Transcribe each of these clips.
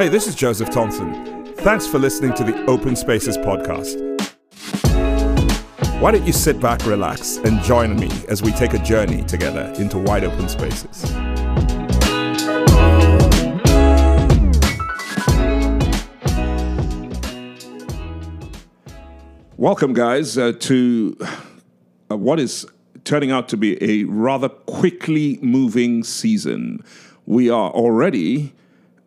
Hey, this is Joseph Thompson. Thanks for listening to the Open Spaces podcast. Why don't you sit back, relax, and join me as we take a journey together into wide open spaces? Welcome, guys, uh, to uh, what is turning out to be a rather quickly moving season. We are already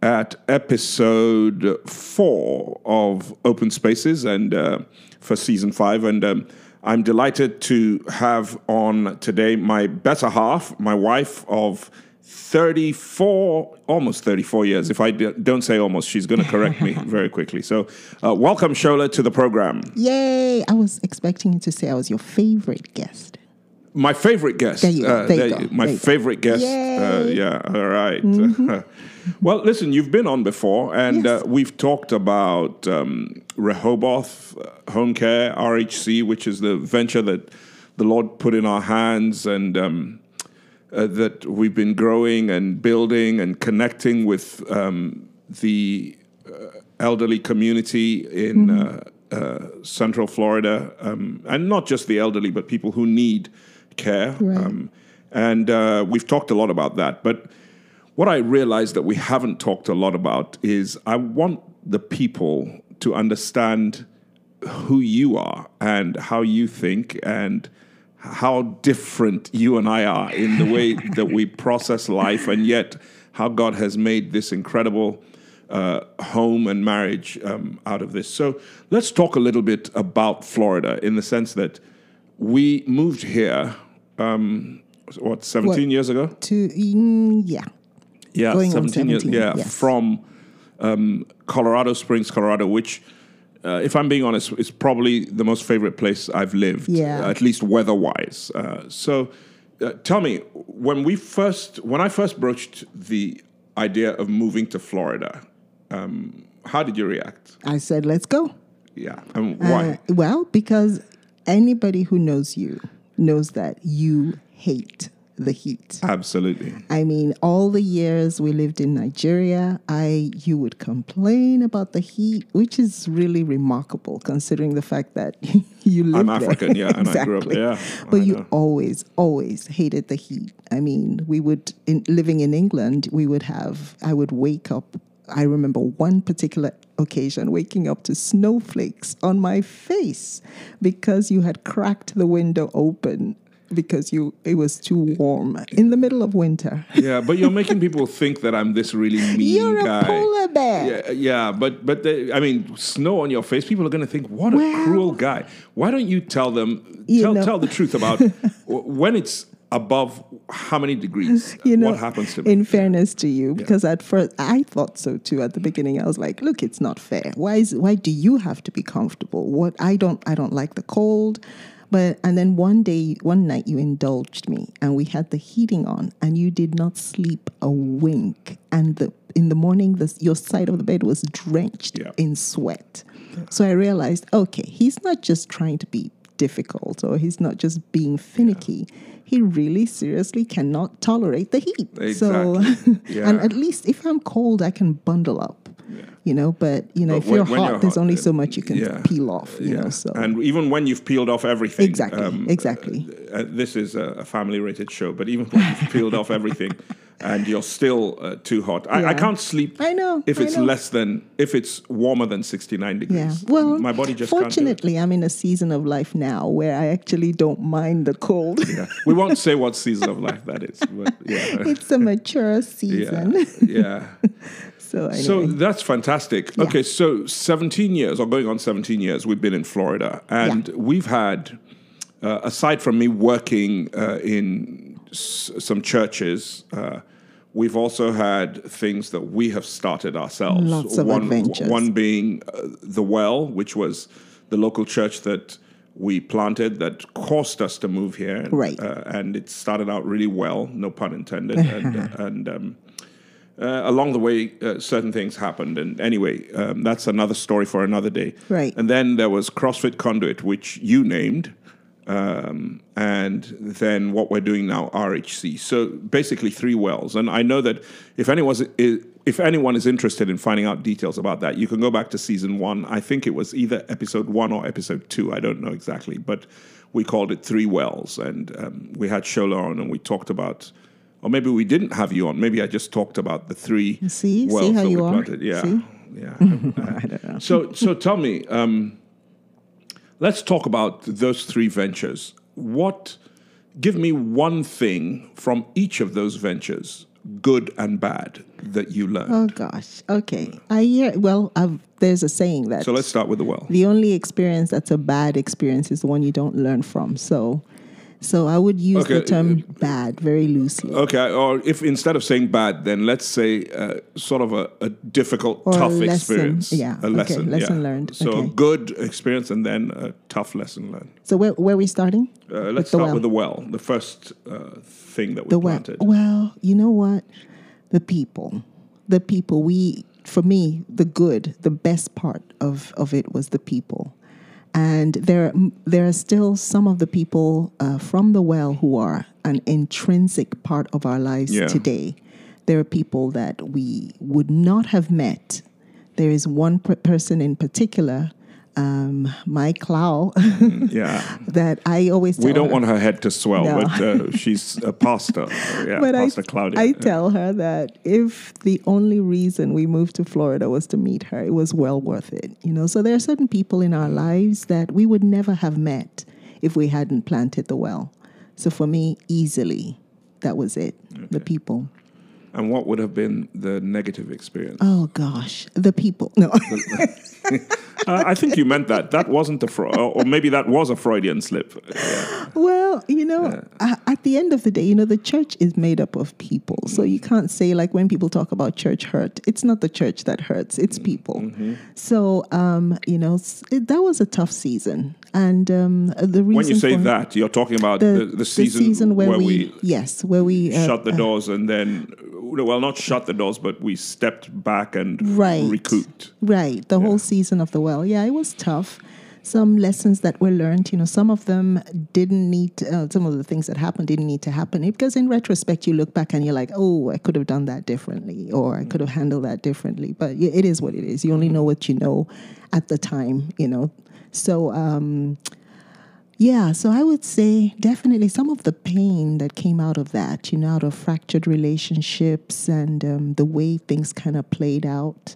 at episode four of Open Spaces and uh, for season five. And um, I'm delighted to have on today my better half, my wife of 34, almost 34 years. If I d- don't say almost, she's going to correct me very quickly. So, uh, welcome, Shola, to the program. Yay! I was expecting you to say I was your favorite guest. My favorite guest. There you go. Uh, There you go. My There you go. favorite guest. Uh, yeah, all right. well, listen, you've been on before, and Yes. uh, we've talked about um, Rehoboth uh, Home Care, RHC, which is the venture that the Lord put in our hands and um, uh, that we've been growing and building and connecting with um, the uh, elderly community in uh, uh, Central Florida, um, and not just the elderly, but people who need care. Right. Um, and uh, we've talked a lot about that. But what I realize that we haven't talked a lot about is I want the people to understand who you are and how you think and how different you and I are in the way that we process life, and yet how God has made this incredible uh, home and marriage um, out of this. So let's talk a little bit about Florida in the sense that we moved here, um, what, 17 What? years ago? To mm, yeah, Yeah, Going on 17 years. Yeah, yes. from um, Colorado Springs, Colorado, which, uh, if I'm being honest, is probably the most favorite place I've lived. Yeah. uh, at least weather-wise. Uh, so, uh, tell me, when we first, when I first broached the idea of moving to Florida, um, how did you react? I said let's go. Yeah, and why? Uh, well, because anybody who knows you knows that you hate the heat. Absolutely. I mean, all the years we lived in Nigeria, I you would complain about the heat, which is really remarkable considering the fact that you live I'm there. African, yeah, and I grew up there. But I you know. always, always hated the heat. I mean, we would in, living in England, we would have. I would wake up. I remember one particular occasion waking up to snowflakes on my face because you had cracked the window open because you it was too warm in the middle of winter. Yeah, but you're making people think that I'm this really mean You're guy. a polar bear. Yeah, yeah, but but they, I mean, snow on your face. People are going to think, "What a Well- cruel guy." Why don't you tell them? You Tell know- tell the truth about when it's above how many degrees? you know what happens to me? in fairness to you because at first i thought so too at the mm. beginning. I was like look it's not fair. Why is why do you have to be comfortable? What i don't i don't like the cold. But and then one day one night you indulged me and we had the heating on and you did not sleep a wink. And the in the morning the, your side of the bed was drenched Yeah. in sweat. So i realized okay he's not just trying to be difficult or he's not just being finicky he really seriously cannot tolerate the heat so Exactly. Yeah. and at least if i'm cold i can bundle up you know but you know But if you're when- when hot you're there's hot, only uh, so much you can yeah, peel off you know so and even when you've peeled off everything, Exactly, exactly. Uh, uh, this is a, family-rated show, but even when you've peeled off everything, and you're still uh, too hot, I, I can't sleep. I know, if it's know. less than if it's warmer than 69 degrees. yeah well my body just can't fortunately i'm in a season of life now where i actually don't mind the cold Yeah. We won't say what season of life that is, but yeah. it's a mature Yeah. season yeah. So anyway. So that's fantastic. Yeah. Okay, so 17 years, or going on 17 years, we've been in Florida. And we've had, uh, aside from me working uh, in s- some churches, uh, we've also had things that we have started ourselves. Lots of one, adventures. One being uh, The Well, which was the local church that we planted that caused us to move here. Right. Uh, and it started out really well, no pun intended. and and um, uh, along the way, uh, certain things happened. And anyway, um, that's another story for another day. Right. And then there was CrossFit Conduit, which you named. um, and then what we're doing now, RHC. So basically, three wells. And I know that if anyone is, if anyone is interested in finding out details about that, you can go back to season one. I think it was either episode one or episode two. I don't know exactly, but we called it Three Wells, and um, we had Shola on, and we talked about. Or maybe we didn't have you on. Maybe I just talked about the three See? See how that you we are? planted. Yeah, See? yeah. Uh, So, so tell me, um, let's talk about those three ventures. What? Give me one thing from each of those ventures, good and bad, that you learned. Oh gosh. Okay. I hear. Well, I've, there's a saying that so let's start with the well. the only experience that's a bad experience is the one you don't learn from. So, so I would use Okay, the term bad very loosely. Okay, or if instead of saying bad, then let's say uh, sort of a, a difficult, Or tough lesson, experience. yeah, a okay, lesson, lesson yeah. learned, So a good experience and then a tough lesson learned. So where where are we starting? Uh, let's With start well. with the well, the first uh, thing that we the well. Well, you know what? The people, the people. We, for me, the good, the best part of of it was the people, and there there are still some of the people uh, from the well who are an intrinsic part of our lives Yeah. today. There are people that we would not have met. There is one per- person in particular, um, Mike Clow, Yeah. that I always tell We don't her- want her head to swell, No. but uh, she's a pastor. Yeah, but I, Claudia. I tell her that if the only reason we moved to Florida was to meet her, it was well worth it. You know, so there are certain people in our lives that we would never have met if we hadn't planted the well. So for me, easily, that was it. The people. And what would have been the negative experience? Oh gosh, the people. No, Uh, I think you meant that. That wasn't a Fro- or maybe that was a Freudian slip. Yeah. Well, you know, a- at the end of the day, you know, the church is made up of people. So you can't say, like, when people talk about church hurt, it's not the church that hurts, it's people. So, um, you know, it, that was a tough season. And um, the reason When you say that, you're talking about the, the, season, where, where we, we yes, where we uh, shut the doors and then well not shut the doors but we stepped back and Right. recouped Right, the whole season of the well. Yeah, it was tough. Some lessons that were learned, you know, some of them didn't need, to, uh, some of the things that happened didn't need to happen. Because in retrospect, you look back and you're like, oh, I could have done that differently or I could have handled that differently. But it is what it is. You only know what you know at the time, you know. So, um, yeah, so I would say definitely some of the pain that came out of that, you know, out of fractured relationships and um, the way things kind of played out.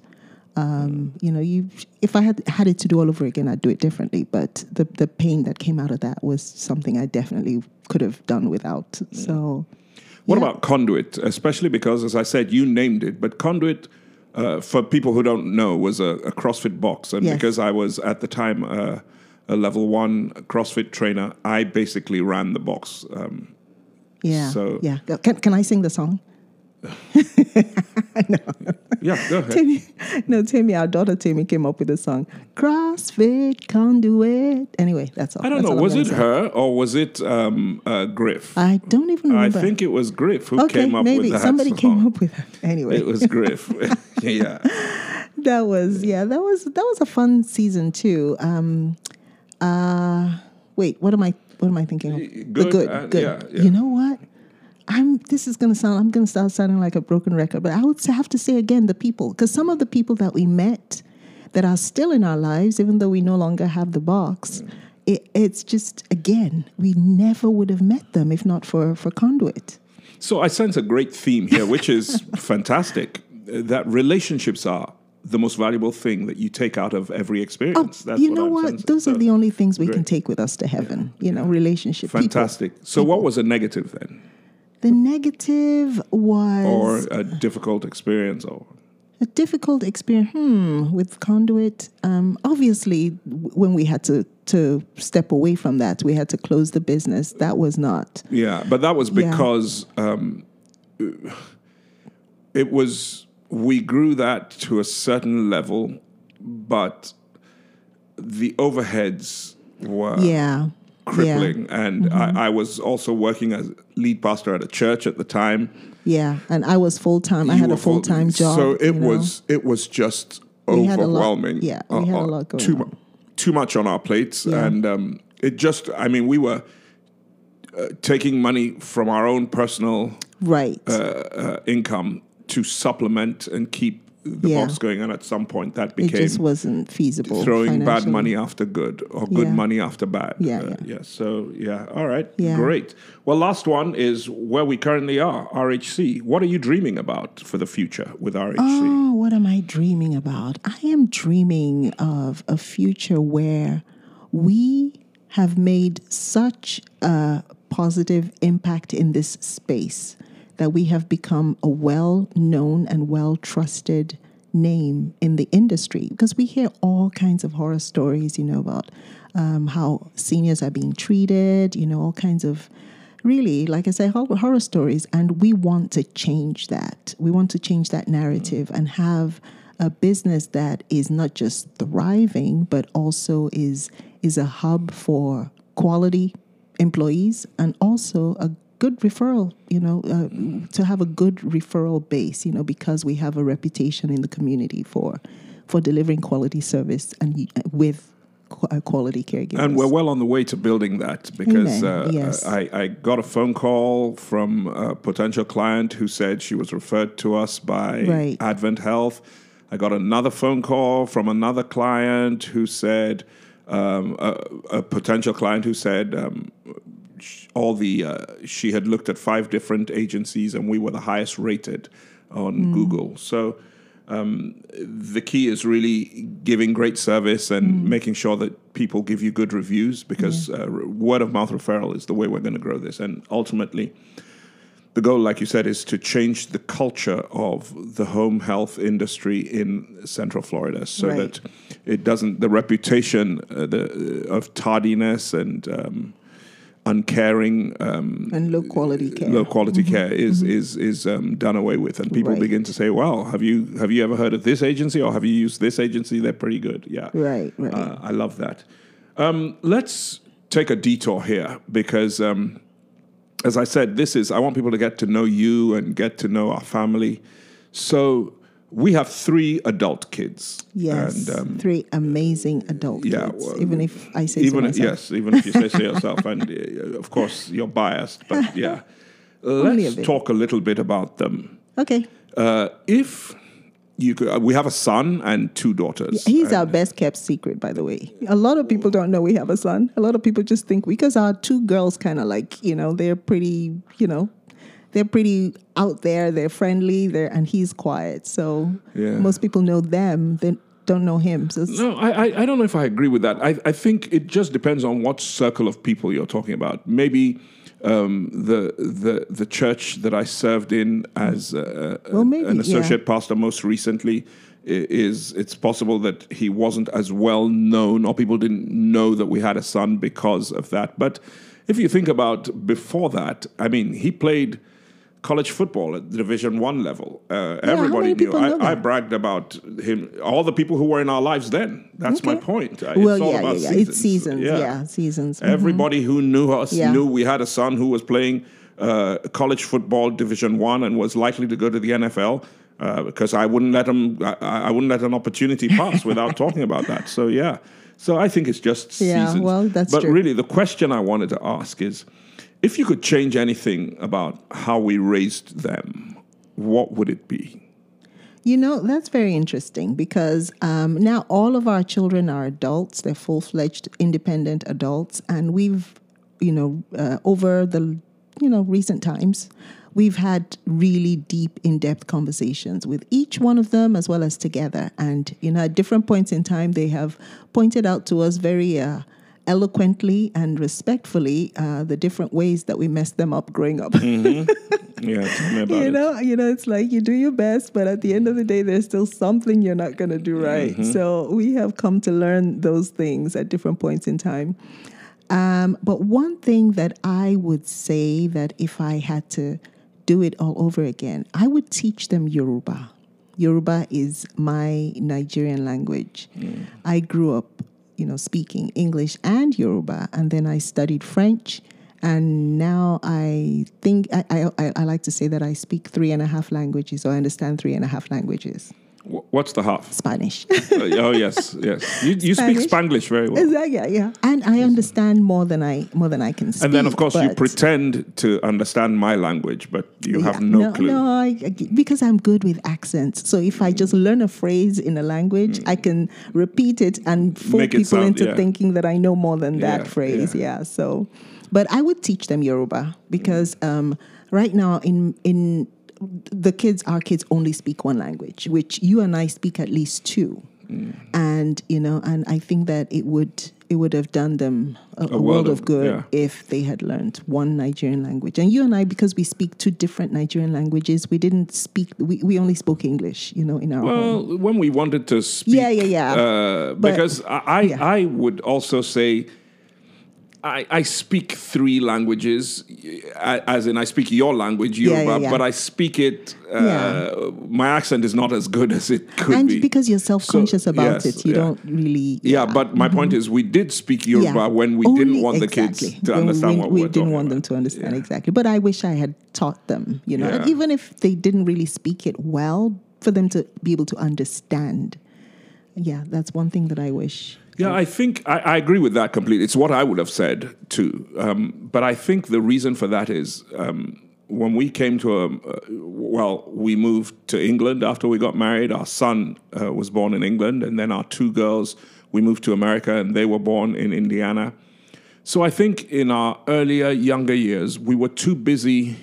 Um, you know, you if I had had it to do all over again, I'd do it differently. But the the pain that came out of that was something I definitely could have done without. So, what yeah. about conduit especially because as i said you named it but conduit uh, for people who don't know was a, a crossfit box and Yes. because i was at the time uh, a level one crossfit trainer i basically ran the box um, yeah, So- yeah. Can can I sing the song? Yeah go ahead Timmy, no, Timmy, our daughter Timmy came up with a song, CrossFit Conduit. Anyway, that's all. i don't That's know was it say. her or was it um, uh, griff I don't even remember. I think it was griff who okay, came up maybe with that somebody song. came up with it. Anyway, it was griff yeah that was yeah, that was that was a fun season too. Um, uh, wait, what am I? What am I thinking of? the good, good, uh, good. yeah, yeah. You know what? I'm. This is gonna sound. I'm gonna start sounding like a broken record, but I would have to say again the people, because some of the people that we met that are still in our lives, even though we no longer have the box. Mm. It, it's just again, we never would have met them if not for for conduit. So I sense a great theme here, which is fantastic. That relationships are the most valuable thing that you take out of every experience. Oh, That's Oh, you know what? Those So, are the only things we can take with us to heaven. You know, relationship. people. fantastic. So what was a negative then, The negative was or a difficult experience, or a difficult experience hmm, with conduit. Um, obviously, when we had to to step away from that, we had to close the business. That was not. yeah, but that was Yeah. because um, it was we grew that to a certain level, but the overheads were Yeah. Crippling. And Mm-hmm. I, I was also working as lead pastor at a church at the time. Yeah, and I was full time. I had a full time job. So it you know. was it was just We a lot- overwhelming. yeah, we had a lot going too on. too much on our plates, Yeah. and um, it just, I mean, we were uh, taking money from our own personal Right. uh, uh, income to supplement and keep the Yeah. box going. on at some point, that became it just wasn't feasible. throwing bad money after good or good Yeah. money after bad. Yeah, Uh, yeah. So, yeah. All right. Yeah. Great. Well, last one is where we currently are, RHC. What are you dreaming about for the future with RHC? Oh, what am I dreaming about? I am dreaming of a future where we have made such a positive impact in this space that we have become a well known and well trusted name in the industry because we hear all kinds of horror stories, you know, about um, how seniors are being treated, you know, all kinds of really, like I say, horror stories. And we want to change that. We want to change that narrative and have a business that is not just thriving, but also is is a hub for quality employees and also a good referral, you know, uh, to have a good referral base, you know, because we have a reputation in the community for for delivering quality service and with uh, quality caregivers. And we're well on the way to building that because uh, Yes. I, I got a phone call from a potential client who said she was referred to us by Right. Advent Health. I got another phone call from another client who said, um, a, a potential client who said, um, all the uh, she had looked at five different agencies and we were the highest rated on Google. So um, the key is really giving great service and making sure that people give you good reviews because uh, word of mouth referral is the way we're going to grow this. And ultimately, the goal, like you said, is to change the culture of the home health industry in Central Florida, so Right. that it doesn't the reputation uh, the, of tardiness and um, uncaring um, and low quality care. low quality care is is is um, done away with, and people Mm-hmm. Right. begin to say, "Well, have you have you ever heard of this agency or have you used this agency? They're pretty good." Yeah, Right, right. Uh, I love that. Um, let's take a detour here because, um, as I said, this is I want people to get to know you and get to know our family. So we have three adult kids. Yes, and, um, three amazing adult yeah, kids. well, even if I say even so myself. yes, even if you say so yourself, and uh, of course you're biased, but yeah. Let's bit. talk a little bit about them. Okay, Uh, if you could, uh, we have a son and two daughters. he's our best kept secret, by the way. A lot of people don't know we have a son. A lot of people just think we because our two girls kind of like you know they're pretty you know they're pretty out there. They're friendly. They're and he's quiet. So Yeah. most people know them. They don't know him. So No, I, I, I don't know if I agree with that. I, I think it just depends on what circle of people you're talking about. Maybe um, the the the church that I served in as uh, Well, maybe, an yeah. associate pastor most recently is it's possible that he wasn't as well known or people didn't know that we had a son because of that. But if you think about before that, I mean, he played college football at the Division One level. Uh, everybody knew. I, I bragged about him. All the people who were in our lives then. That's my point. Uh, well, yeah, about yeah, yeah. It's seasons. Yeah, seasons. Mhm. Everybody who knew us Yeah. knew we had a son who was playing uh, college football Division One and was likely to go to the NFL. Uh, because I wouldn't let him, I, I wouldn't let an opportunity pass without talking about that. So yeah, so I think it's just Yeah, seasons. well, that's but true. really, the question I wanted to ask is, if you could change anything about how we raised them, what would it be? You know, that's very interesting because um, now all of our children are adults. They're full fledged independent adults. And we've, you know, uh, over the, you know, recent times, we've had really deep, in depth conversations with each one of them as well as together. And, you know, at different points in time, they have pointed out to us very, uh, eloquently and respectfully uh, the different ways that we messed them up growing up. Yeah, me about you it. know you know it's like you do your best but at the end of the day there's still something you're not going to do right Mm-hmm. so we have come to learn those things at different points in time um, but one thing that i would say that if i had to do it all over again i would teach them yoruba yoruba is my nigerian language i grew up you know speaking english and yoruba and then i studied french and now I think I, I, I- like to say that I speak three and a half languages or I understand three and a half languages. Wh- What's the half? Spanish. Uh, oh yes, yes. You, you speak Spanglish very well. Exactly, yeah, yeah. And I understand more than I more than I can speak. And then, of course, you pretend to understand my language, but you have Yeah, no, clue. No, I, because I'm good with accents. So if I just learn a phrase in a language, I can repeat it and fool Mm. It people sound- into yeah. thinking that I know more than Yeah, that phrase. yeah. Yeah. So, but I would teach them Yoruba because um, right now in in the kids, our kids only speak one language, which you and I speak at least two. Mm. And you know, and I think that it would it would have done them a, a world of good yeah. if they had learned one Nigerian language. And you and I, because we speak two different Nigerian languages, we didn't speak. We, we only spoke English, you know, in our home. Well, when we wanted to speak, Yeah, yeah, yeah. Uh, because I, I, yeah. I would also say, I, I speak three languages, as in I speak your language, Yoruba, yeah, yeah. but I speak it. Uh, Yeah. My accent is not as good as it could and be. And because you're self conscious So, about yes, it, you yeah. don't really. Yeah, but my point is, we did speak Yoruba Yeah. when we Only- didn't want the kids to When understand we, what we we didn't want them to understand Yeah. exactly. But I wish I had taught them, you know, and Yeah. even if they didn't really speak it well, for them to be able to understand. Yeah, that's one thing that I wish. Yeah, I think I, I agree with that completely. It's what I would have said too. Um, but I think the reason for that is um, when we came to a, uh, well, we moved to England after we got married. Our son uh, was born in England, and then our two girls, we moved to America, and they were born in Indiana. So I think in our earlier, younger years, we were too busy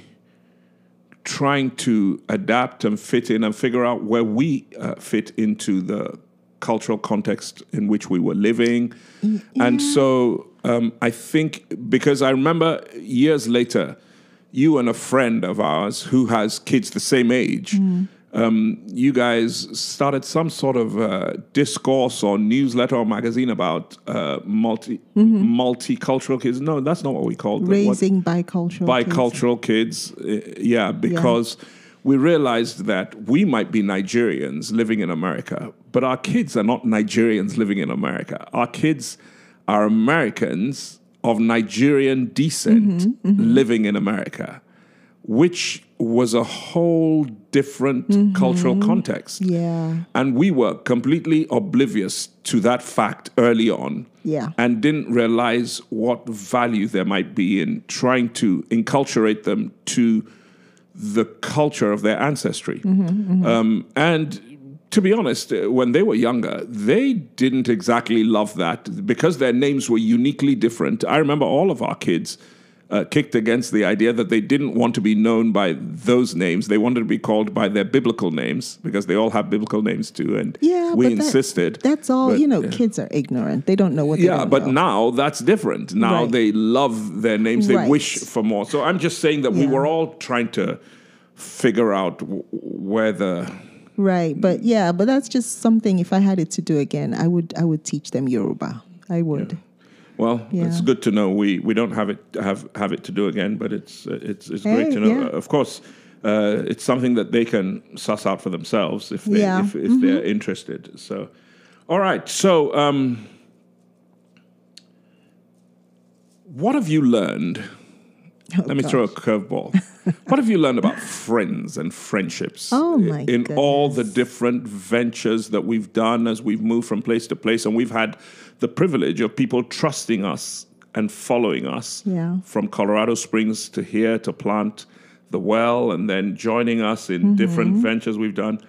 trying to adapt and fit in and figure out where we uh, fit into the cultural context in which we were living. And so um, I think because I remember years later, you and a friend of ours who has kids the same age, um, you guys started some sort of uh, discourse or newsletter or magazine about uh, multi multicultural kids. No, that's not what we called them. What- Raising bicultural. kids. bicultural kids. uh, yeah, because we realized that we might be Nigerians living in America, but our kids are not Nigerians living in America. Our kids are Americans of Nigerian descent mm-hmm, mm-hmm. living in America, which was a whole different mm-hmm. cultural context. Yeah. And we were completely oblivious to that fact early on. Yeah. And didn't realize what value there might be in trying to enculturate them to the culture of their ancestry. Um, and to be honest, uh, when they were younger, they didn't exactly love that because their names were uniquely different. I remember all of our kids uh, kicked against the idea that they didn't want to be known by those names. They wanted to be called by their biblical names because they all have biblical names too. And Yeah, we but that- insisted. That's all. But, you know, yeah. kids are ignorant. They don't know what. Yeah, but know. now that's different. Now Right. they love their names. They Right. wish for more. So I'm just saying that we were all trying to figure out w- where the Right, but yeah, but that's just something. If I had it to do again, I would. I would teach them Yoruba. I would. Well, it's good to know. We we don't have it have have it to do again, but it's uh, it's it's great Hey, to know. yeah. Of course, uh, it's something that they can suss out for themselves if they Yeah. if, if they're interested. So, all right. So, um, what have you learned? Let me throw a curveball. what have you learned about friends and friendships Oh, my in all the different ventures that we've done as we've moved from place to place? And we've had the privilege of people trusting us and following us Yeah. from Colorado Springs to here to plant the well and then joining us in Mm-hmm. different ventures we've done.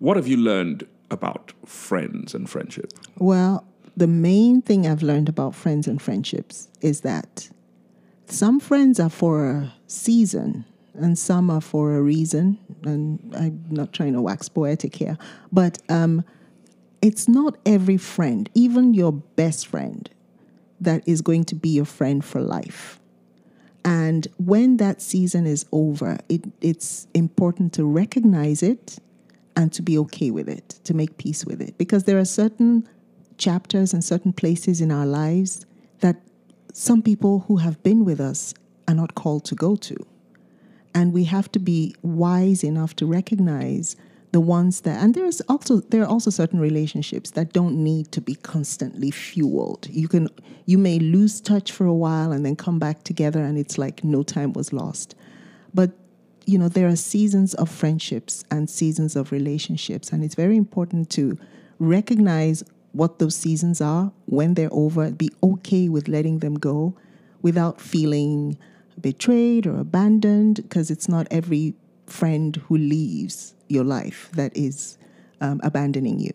What have you learned about friends and friendship? Well, the main thing I've learned about friends and friendships is that some friends are for a season and some are for a reason. And I'm not trying to wax poetic here, but um, it's not every friend, even your best friend, that is going to be your friend for life. And when that season is over, it, it's important to recognize it and to be okay with it, to make peace with it. Because there are certain chapters and certain places in our lives that some people who have been with us are not called to go to. And we have to be wise enough to recognize the ones that and there's also there are also certain relationships that don't need to be constantly fueled. You can you may lose touch for a while and then come back together and it's like no time was lost. But you know, there are seasons of friendships and seasons of relationships, and it's very important to recognize what those seasons are when they're over. Be okay with letting them go without feeling betrayed or abandoned, because it's not every friend who leaves your life that is um, abandoning you.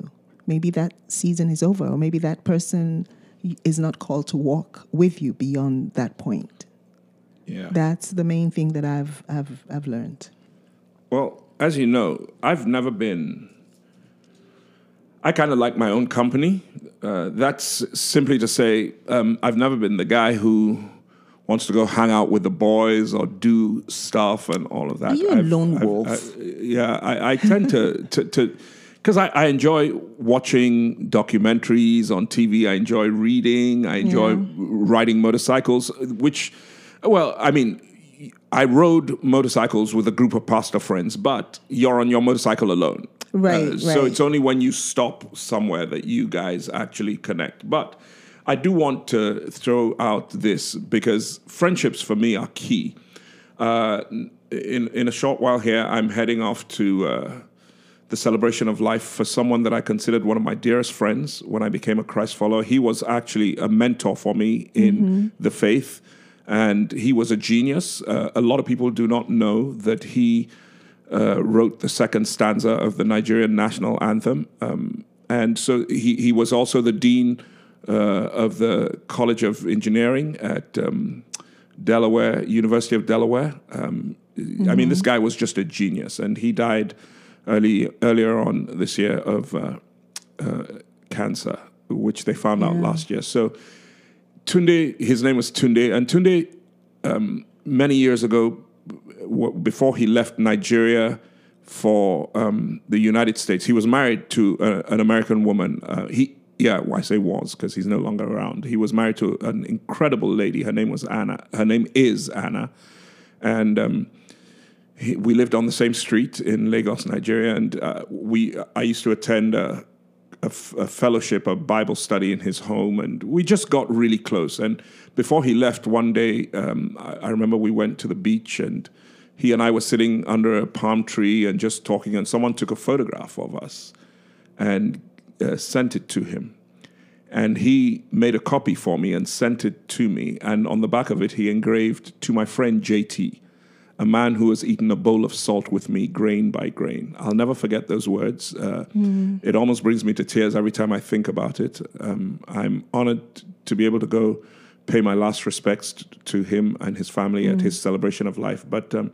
Maybe that season is over, or maybe that person is not called to walk with you beyond that point. Yeah. That's the main thing that I've I've I've learned. Well, as you know, I've never been. I kind of like my own company. Uh, that's simply to say, um, I've never been the guy who wants to go hang out with the boys or do stuff and all of that. Are you a I've- lone I've- wolf? I- yeah, I, I tend to to. to because I, I enjoy watching documentaries on TV. I enjoy reading. I enjoy Yeah. riding motorcycles, which, well, I mean, I rode motorcycles with a group of pastor friends, but you're on your motorcycle alone. Uh, Right, So right. it's only when you stop somewhere that you guys actually connect. But I do want to throw out this because friendships for me are key. Uh, in in a short while here, I'm heading off to uh, the celebration of life for someone that I considered one of my dearest friends when I became a Christ follower. He was actually a mentor for me in the faith, and he was a genius. Uh, a lot of people do not know that he uh, wrote the second stanza of the Nigerian national anthem. Um, and so he, he was also the dean of the College of Engineering at um, Delaware, University of Delaware. Um, I mean, this guy was just a genius, and he died early earlier on this year of uh, uh, cancer, which they found out last year. So Tunde, his name was Tunde, and Tunde, um, many years ago, w- before he left Nigeria for um, the United States, he was married to a, an American woman. Uh, he, yeah, well, I say was because he's no longer around. He was married to an incredible lady. Her name was Anna. Her name is Anna, and. Um, he, we lived on the same street in Lagos, Nigeria, and uh, we. I used to attend a, a f- a fellowship, a Bible study in his home, and we just got really close. And before he left, one day, um, I, I remember we went to the beach, and he and I were sitting under a palm tree and just talking, and someone took a photograph of us and uh, sent it to him. And he made a copy for me and sent it to me. And on the back of it, he engraved to my friend JT, a man who has eaten a bowl of salt with me, grain by grain. I'll never forget those words. Uh, It almost brings me to tears every time I think about it. Um, I'm honored to be able to go pay my last respects t- to him and his family at his celebration of life. But um,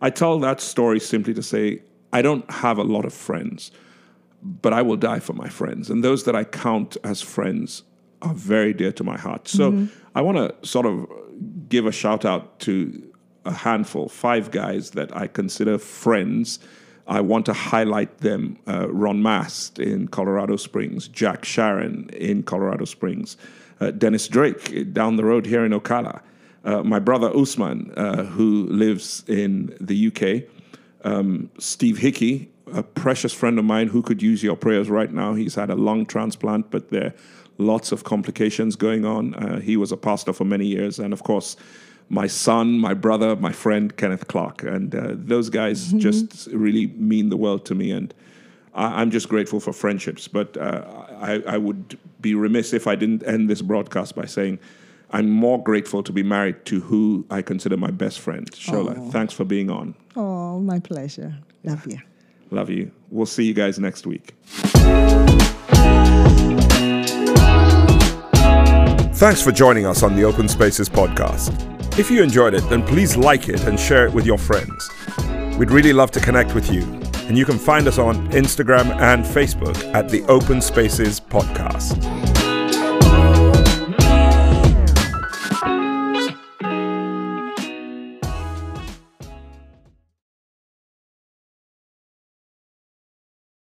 I tell that story simply to say I don't have a lot of friends but I will die for my friends. And those that I count as friends are very dear to my heart. So I want to sort of give a shout out to a handful, five guys that I consider friends. I want to highlight them uh, Ron Mast in Colorado Springs, Jack Sharon in Colorado Springs, uh, Dennis Drake down the road here in Ocala, uh, my brother Usman, uh, who lives in the UK, um, Steve Hickey, a precious friend of mine who could use your prayers right now. He's had a lung transplant, but there are lots of complications going on. Uh, he was a pastor for many years. And of course, my son, my brother, my friend, Kenneth Clark. And uh, those guys just really mean the world to me. And I, I'm just grateful for friendships. But uh, I, I would be remiss if I didn't end this broadcast by saying, I'm more grateful to be married to who I consider my best friend, Shola. Thanks for being on. Oh, my pleasure. Love you. Love you. We'll see you guys next week. Thanks for joining us on the Open Spaces podcast. If you enjoyed it, then please like it and share it with your friends. We'd really love to connect with you, and you can find us on Instagram and Facebook at the Open Spaces Podcast.